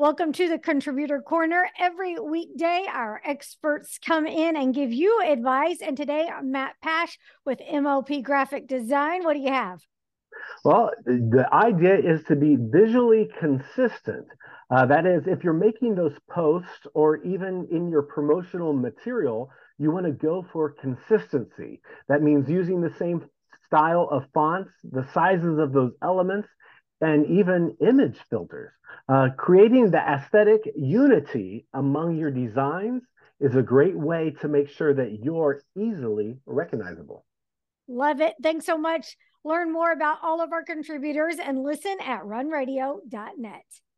Welcome to the Contributor Corner. Every weekday, our experts come in and give you advice. And today, I'm Matt Paasch with MLP Graphic Design. What do you have? Well, the idea is to be visually consistent. Uh, that is, if you're making those posts or even in your promotional material, you want to go for consistency. That means using the same style of fonts, the sizes of those elements, and even image filters. Uh, creating the aesthetic unity among your designs is a great way to make sure that you're easily recognizable. Love it. Thanks so much. Learn more about all of our contributors and listen at runradio.net.